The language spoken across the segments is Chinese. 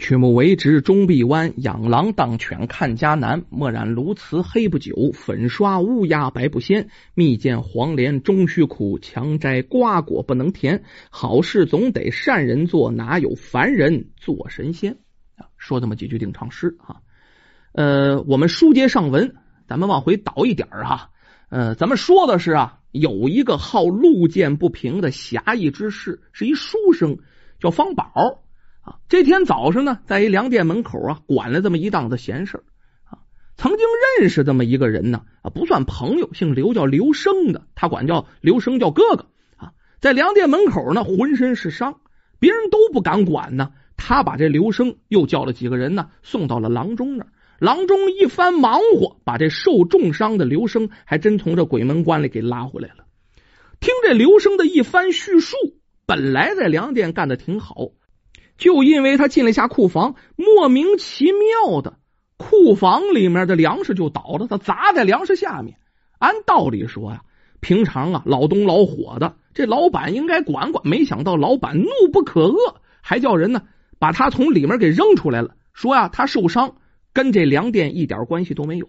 曲木为直终必弯，养狼当犬看家难。墨染鸬鹚黑不久，粉刷乌鸦白不鲜。蜜饯黄连终须苦，强摘瓜果不能甜。好事总得善人做，哪有凡人做神仙？啊，说这么几句定场诗啊。呃，我们书接上文，咱们往回倒一点哈。呃，咱们说的是啊，有一个好路见不平的侠义之士，是一书生，叫方宝。啊，这天早上呢，在一粮店门口啊，管了这么一档子闲事啊。曾经认识这么一个人呢，啊，不算朋友，姓刘，叫刘生的，他管叫刘生叫哥哥啊。在粮店门口呢，浑身是伤，别人都不敢管呢。他把这刘生又叫了几个人呢，送到了郎中那儿。郎中一番忙活，把这受重伤的刘生还真从这鬼门关里给拉回来了。听这刘生的一番叙述，本来在粮店干的挺好。就因为他进了一下库房，莫名其妙的库房里面的粮食就倒了，他砸在粮食下面。按道理说呀，平常啊老东老火的，这老板应该管管。没想到老板怒不可遏，还叫人呢把他从里面给扔出来了。说呀，他受伤跟这粮店一点关系都没有。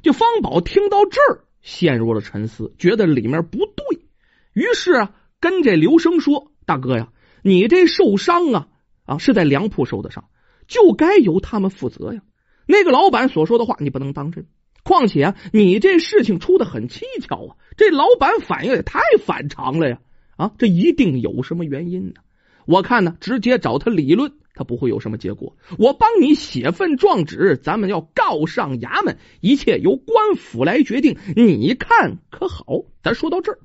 就方宝听到这儿，陷入了沉思，觉得里面不对于是啊，跟这刘生说：“大哥呀，你这受伤啊。”啊，是在粮铺受的伤，就该由他们负责呀。那个老板所说的话，你不能当真。况且啊，你这事情出的很蹊跷啊，这老板反应也太反常了呀！啊，这一定有什么原因呢？我看呢，直接找他理论，他不会有什么结果。我帮你写份状纸，咱们要告上衙门，一切由官府来决定，你看可好？咱说到这儿，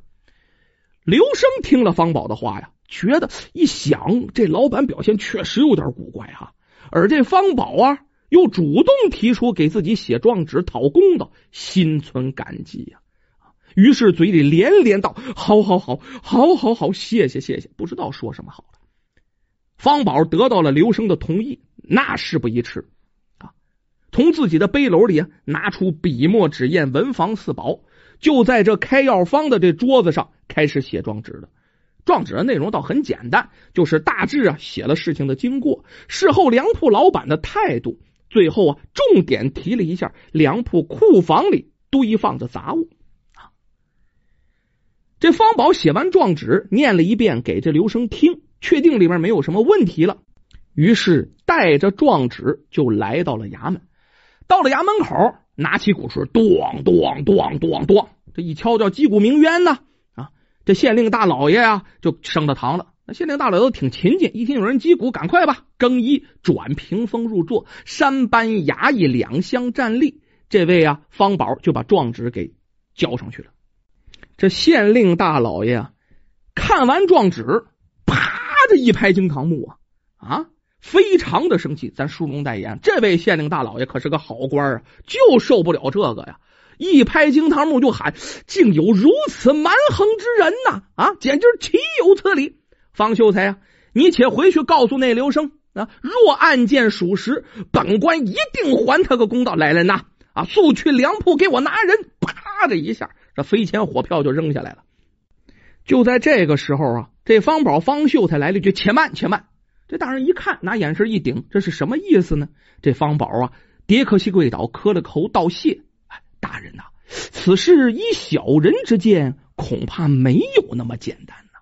刘生听了方宝的话呀。觉得一想，这老板表现确实有点古怪啊。而这方宝啊，又主动提出给自己写状纸讨公道，心存感激呀。于是嘴里连连道：“好好好，好好好，谢谢谢谢。”不知道说什么好了。方宝得到了刘生的同意，那事不宜迟啊，从自己的背篓里拿出笔墨纸砚、文房四宝，就在这开药方的这桌子上开始写状纸了。状纸的内容倒很简单，就是大致啊写了事情的经过，事后粮铺老板的态度，最后啊重点提了一下粮铺库房里堆放着杂物啊。这方宝写完状纸，念了一遍给这刘生听，确定里面没有什么问题了，于是带着状纸就来到了衙门。到了衙门口，拿起鼓槌，咚咚咚咚咚，这一敲叫击鼓鸣冤呢。这县令大老爷啊，就升了堂了。那县令大老爷都挺勤俭，一听有人击鼓，赶快吧，更衣转屏风入座，三班衙役两相站立。这位啊，方宝就把状纸给交上去了。这县令大老爷啊，看完状纸，啪的一拍惊堂木啊啊，非常的生气。咱书中代言，这位县令大老爷可是个好官啊，就受不了这个呀。一拍惊堂木就喊：“竟有如此蛮横之人呐！啊，简直岂有此理！”方秀才啊，你且回去告诉那刘生啊，若案件属实，本官一定还他个公道。来人呐！啊，速去粮铺给我拿人！啪的一下，这飞钱火票就扔下来了。就在这个时候啊，这方宝方秀才来了句：“且慢，且慢！”这大人一看，拿眼神一顶，这是什么意思呢？这方宝啊，跌磕膝跪倒，磕了头道谢。大人呐，此事依小人之见，恐怕没有那么简单呐。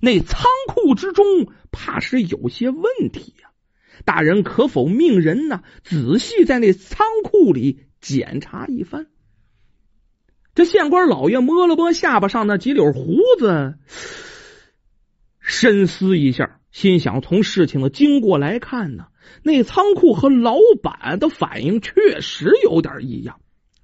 那仓库之中，怕是有些问题呀。大人可否命人呢，仔细在那仓库里检查一番？这县官老爷摸了摸下巴上那几绺胡子，深思一下，心想：从事情的经过来看呢，那仓库和老板的反应确实有点异样。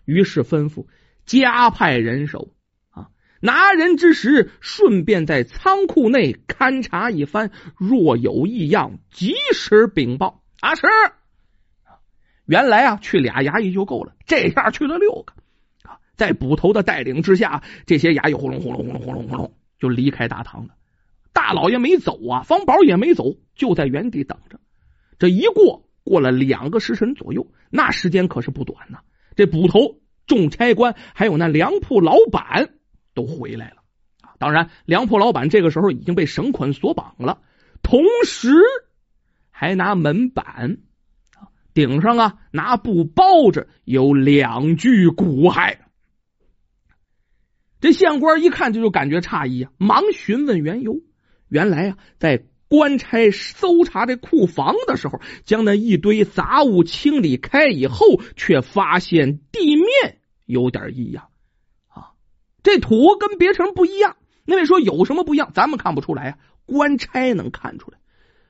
于是吩咐加派人手啊，拿人之时，顺便在仓库内勘察一番，若有异样，及时禀报。啊，是。原来啊，去俩衙役就够了，这下去了六个啊。在捕头的带领之下，这些衙役轰隆轰隆轰隆轰隆轰隆就离开大堂了。大老爷没走啊，方宝也没走，就在原地等着。这一过，过了两个时辰左右，那时间可是不短呐。这捕头、众差官还有那粮铺老板都回来了啊！当然，粮铺老板这个时候已经被绳捆锁绑了，同时还拿门板，顶上啊拿布包着，有两具骨骸。这县官一看，这就感觉诧异啊，忙询问缘由。原来啊，在官差搜查这库房的时候，将那一堆杂物清理开以后，却发现地面有点异样啊！这土跟别城不一样。那位说有什么不一样？咱们看不出来啊，官差能看出来。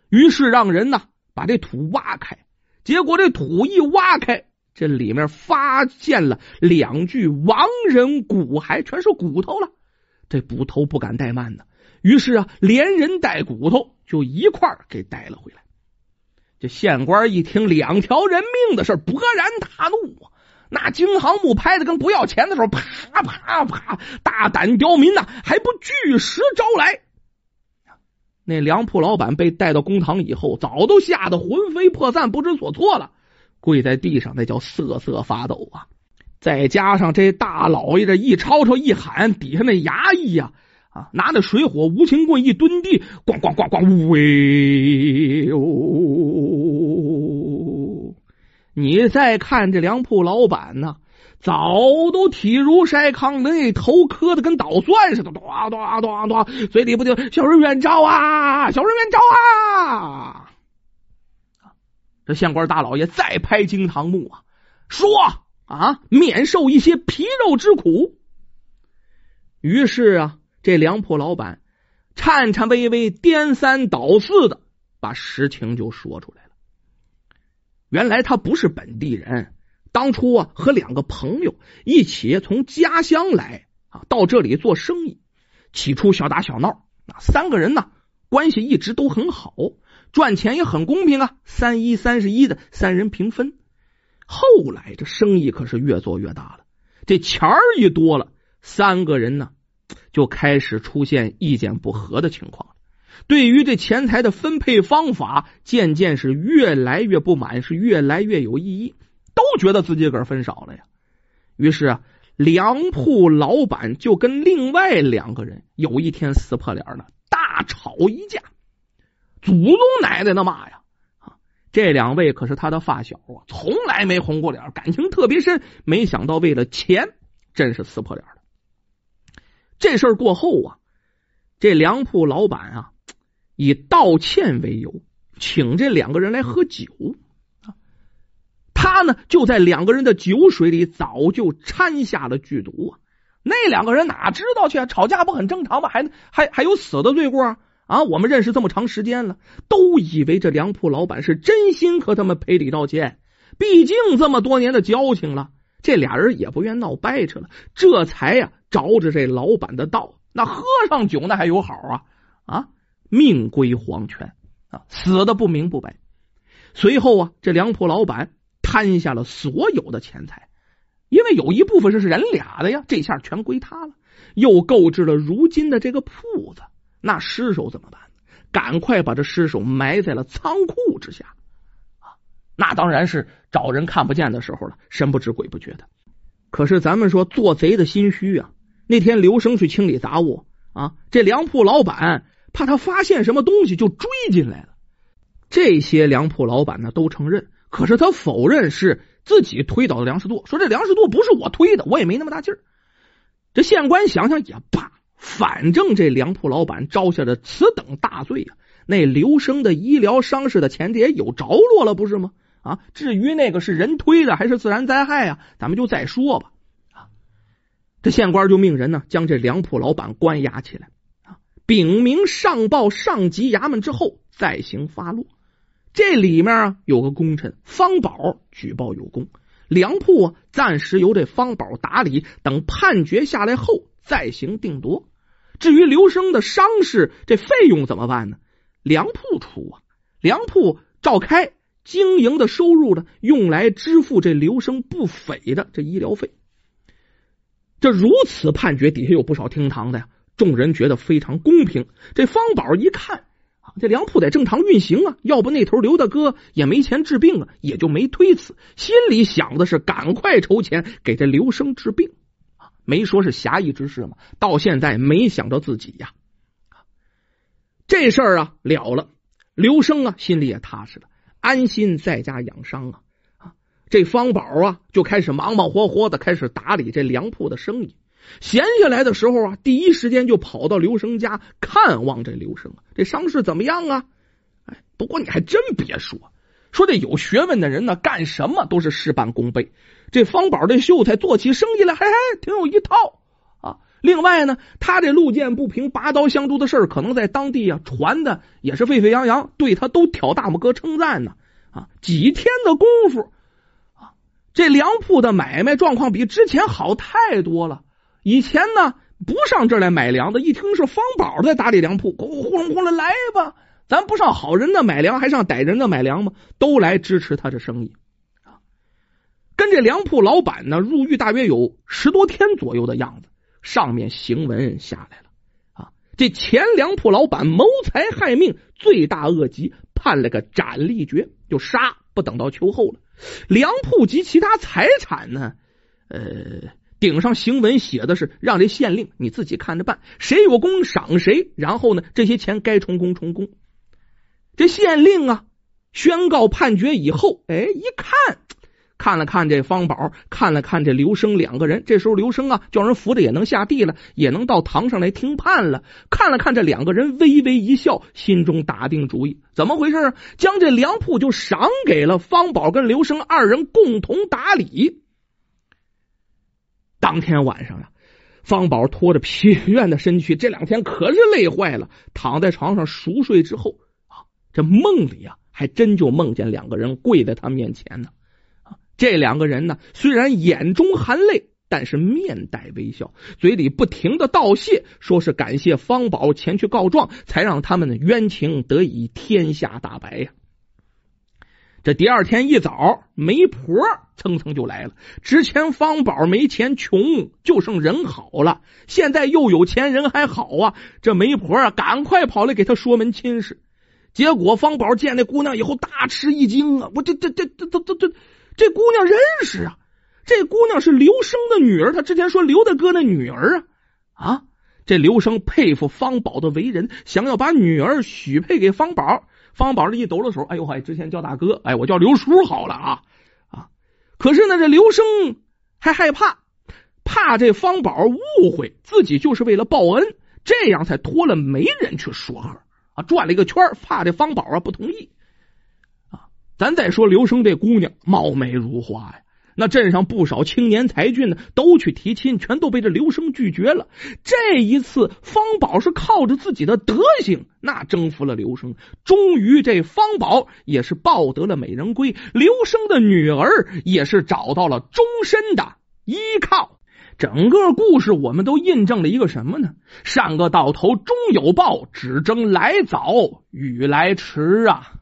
于是让人呢把这土挖开，结果这土一挖开，这里面发现了两具亡人骨骸，全是骨头了。这捕头不敢怠慢呢。于是啊，连人带骨头就一块给带了回来。这县官一听两条人命的事勃然大怒啊！那惊堂木拍的跟不要钱的时候，啪啪啪，大胆刁民呐，还不据实招来。那粮铺老板被带到公堂以后，早都吓得魂飞魄散，不知所措了，跪在地上，那叫瑟瑟发抖啊！再加上这大老爷这一吵吵一喊，底下那衙役呀。啊！拿着水火无情棍一蹲地，咣咣咣咣，喂！你再看这粮铺老板呢，早都体如筛糠，那头磕的跟捣蒜似的，咚咚咚咚，嘴里不就小人冤招啊，小人冤招啊！这县官大老爷再拍惊堂木啊，说啊，免受一些皮肉之苦。于是啊。这粮铺老板颤颤巍巍、颠三倒四的把实情就说出来了。原来他不是本地人，当初啊和两个朋友一起从家乡来啊到这里做生意，起初小打小闹，那三个人呢关系一直都很好，赚钱也很公平啊，三一三十一的三人平分。后来这生意可是越做越大了，这钱儿一多了，三个人呢。就开始出现意见不合的情况对于这钱财的分配方法，渐渐是越来越不满，是越来越有异议，都觉得自己个儿分少了呀。于是啊，粮铺老板就跟另外两个人有一天撕破脸了，大吵一架，祖宗奶奶的骂呀！啊，这两位可是他的发小啊，从来没红过脸，感情特别深。没想到为了钱，真是撕破脸。这事儿过后啊，这粮铺老板啊，以道歉为由，请这两个人来喝酒啊。他呢，就在两个人的酒水里早就掺下了剧毒啊。那两个人哪知道去啊？吵架不很正常吗？还还还有死的罪过啊？我们认识这么长时间了，都以为这粮铺老板是真心和他们赔礼道歉。毕竟这么多年的交情了。这俩人也不愿闹掰扯了，这才呀着着这老板的道，那喝上酒那还有好啊啊，命归黄泉啊，死的不明不白。随后啊，这粮铺老板摊下了所有的钱财，因为有一部分是是人俩的呀，这下全归他了。又购置了如今的这个铺子，那尸首怎么办？赶快把这尸首埋在了仓库之下。那当然是找人看不见的时候了，神不知鬼不觉的。可是咱们说做贼的心虚啊！那天刘生去清理杂物啊，这粮铺老板怕他发现什么东西，就追进来了。这些粮铺老板呢都承认，可是他否认是自己推倒的粮食垛，说这粮食垛不是我推的，我也没那么大劲儿。这县官想想也罢，反正这粮铺老板招下的此等大罪啊，那刘生的医疗伤势的钱也有着落了，不是吗？啊，至于那个是人推的还是自然灾害啊，咱们就再说吧。啊，这县官就命人呢，将这粮铺老板关押起来啊，禀明上报上级衙门之后再行发落。这里面啊有个功臣方宝举报有功，粮铺啊暂时由这方宝打理，等判决下来后再行定夺。至于刘生的伤势，这费用怎么办呢？粮铺出啊，粮铺召开。经营的收入呢，用来支付这刘生不菲的这医疗费。这如此判决，底下有不少听堂的呀。众人觉得非常公平。这方宝一看啊，这粮铺得正常运行啊，要不那头刘大哥也没钱治病啊，也就没推辞。心里想的是赶快筹钱给这刘生治病啊，没说是侠义之事嘛。到现在没想着自己呀，这事儿啊了了。刘生啊，心里也踏实了，安心在家养伤啊。啊，这方宝啊，就开始忙忙活活的开始打理这粮铺的生意。闲下来的时候啊，第一时间就跑到刘生家看望这刘生。这伤势怎么样啊？哎，不过你还真别说，说这有学问的人呢，干什么都是事半功倍。这方宝这秀才做起生意来，还还挺有一套。另外呢，他这路见不平、拔刀相助的事儿，可能在当地啊传的也是沸沸扬扬，对他都挑大拇哥称赞呢。啊，几天的功夫啊，这粮铺的买卖状况比之前好太多了。以前呢，不上这儿来买粮的，一听是方宝在打理粮铺，呼隆呼隆来吧，咱不上好人的买粮，还上歹人的买粮吗？都来支持他这生意。跟这粮铺老板呢，入狱大约有十多天左右的样子。上面行文下来了啊，这前粮铺老板谋财害命，罪大恶极，判了个斩立决，就杀，不等到秋后了。粮铺及其他财产呢，呃，顶上行文写的是让这县令你自己看着办，谁有功赏谁，然后呢，这些钱该充公充公。这县令啊，宣告判决以后，哎，一看。看了看这方宝，看了看这刘生两个人。这时候刘生啊，叫人扶着也能下地了，也能到堂上来听判了。看了看这两个人，微微一笑，心中打定主意，怎么回事啊？将这粮铺就赏给了方宝跟刘生二人共同打理。当天晚上呀，方宝拖着疲倦的身躯，这两天可是累坏了，躺在床上熟睡之后啊，这梦里啊，还真就梦见两个人跪在他面前呢。这两个人呢，虽然眼中含泪，但是面带微笑，嘴里不停的道谢，说是感谢方宝前去告状，才让他们的冤情得以天下大白呀。这第二天一早，媒婆蹭蹭就来了。之前方宝没钱，穷，就剩人好了，现在又有钱，人还好啊。这媒婆啊，赶快跑来给他说门亲事。结果方宝见那姑娘以后，大吃一惊啊！我这这这这这这这。这姑娘认识啊，这姑娘是刘生的女儿。他之前说刘大哥的女儿啊啊！这刘生佩服方宝的为人，想要把女儿许配给方宝。方宝这一抖了手，哎呦嗨，之前叫大哥，哎，我叫刘叔好了啊啊！可是呢，这刘生还害怕，怕这方宝误会自己就是为了报恩，这样才托了媒人去说和啊，转了一个圈，怕这方宝啊不同意。咱再说刘生这姑娘貌美如花呀，那镇上不少青年才俊呢，都去提亲，全都被这刘生拒绝了。这一次，方宝是靠着自己的德行，那征服了刘生。终于，这方宝也是抱得了美人归，刘生的女儿也是找到了终身的依靠。整个故事，我们都印证了一个什么呢？善恶到头终有报，只争来早与来迟啊！